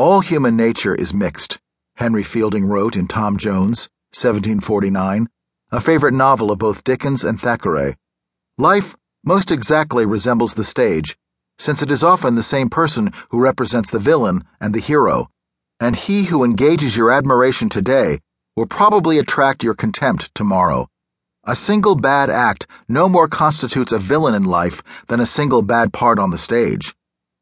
All human nature is mixed, Henry Fielding wrote in Tom Jones, 1749, a favorite novel of both Dickens and Thackeray. Life most exactly resembles the stage, since it is often the same person who represents the villain and the hero, and he who engages your admiration today will probably attract your contempt tomorrow. A single bad act no more constitutes a villain in life than a single bad part on the stage.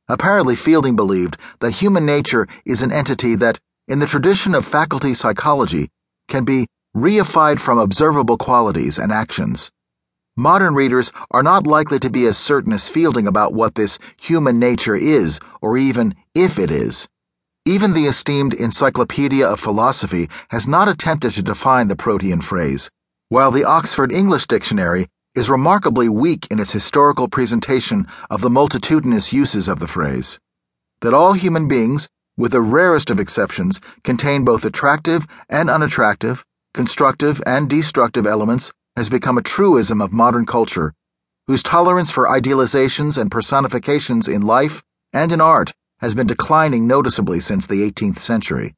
Apparently, Fielding believed that human nature is an entity that, in the tradition of faculty psychology, can be reified from observable qualities and actions. Modern readers are not likely to be as certain as Fielding about what this human nature is, or even if it is. Even the esteemed Encyclopedia of Philosophy has not attempted to define the protean phrase, while the Oxford English Dictionary is remarkably weak in its historical presentation of the multitudinous uses of the phrase. That all human beings, with the rarest of exceptions, contain both attractive and unattractive, constructive and destructive elements has become a truism of modern culture, whose tolerance for idealizations and personifications in life and in art has been declining noticeably since the 18th century.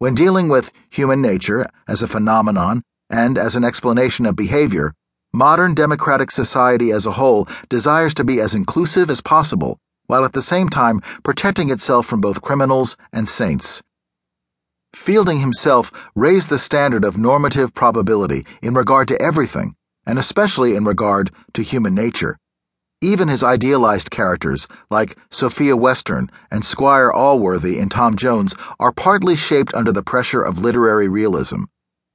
When dealing with human nature as a phenomenon and as an explanation of behavior, modern democratic society as a whole desires to be as inclusive as possible, while at the same time protecting itself from both criminals and saints. Fielding himself raised the standard of normative probability in regard to everything, and especially in regard to human nature. Even his idealized characters, like Sophia Western and Squire Allworthy in Tom Jones, are partly shaped under the pressure of literary realism.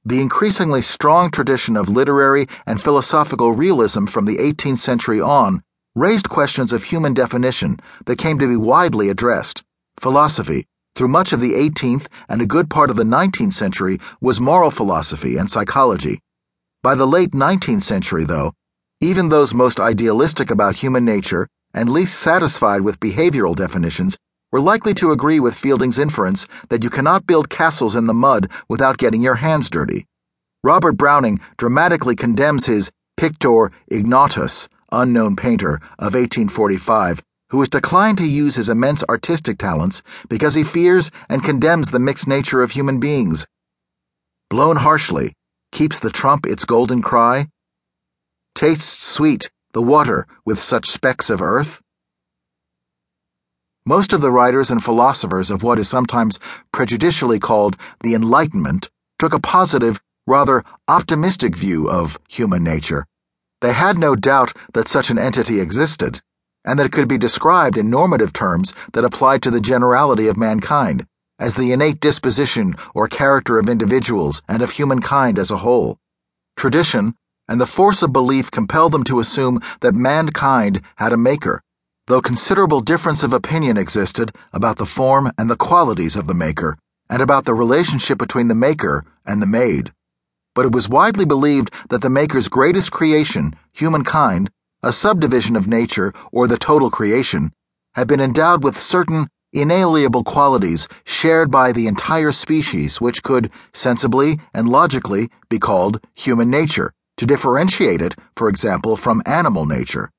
The increasingly strong tradition of literary and philosophical realism from the 18th century on raised questions of human definition that came to be widely addressed. Philosophy, through much of the 18th and a good part of the 19th century, was moral philosophy and psychology. By the late 19th century, though, even those most idealistic about human nature and least satisfied with behavioral definitions were likely to agree with Fielding's inference that you cannot build castles in the mud without getting your hands dirty. Robert Browning dramatically condemns his Pictor Ignotus, unknown painter, of 1845, who has declined to use his immense artistic talents because he fears and condemns the mixed nature of human beings. Blown harshly, keeps the trump its golden cry? Tastes sweet the water with such specks of earth? Most of the writers and philosophers of what is sometimes prejudicially called the Enlightenment took a positive, rather optimistic view of human nature. They had no doubt that such an entity existed, and that it could be described in normative terms that applied to the generality of mankind, as the innate disposition or character of individuals and of humankind as a whole. Tradition and the force of belief compelled them to assume that mankind had a maker though considerable difference of opinion existed about the form and the qualities of the maker, and about the relationship between the maker and the made. But it was widely believed that the maker's greatest creation, humankind, a subdivision of nature or the total creation, had been endowed with certain inalienable qualities shared by the entire species which could, sensibly and logically, be called human nature, to differentiate it, for example, from animal nature.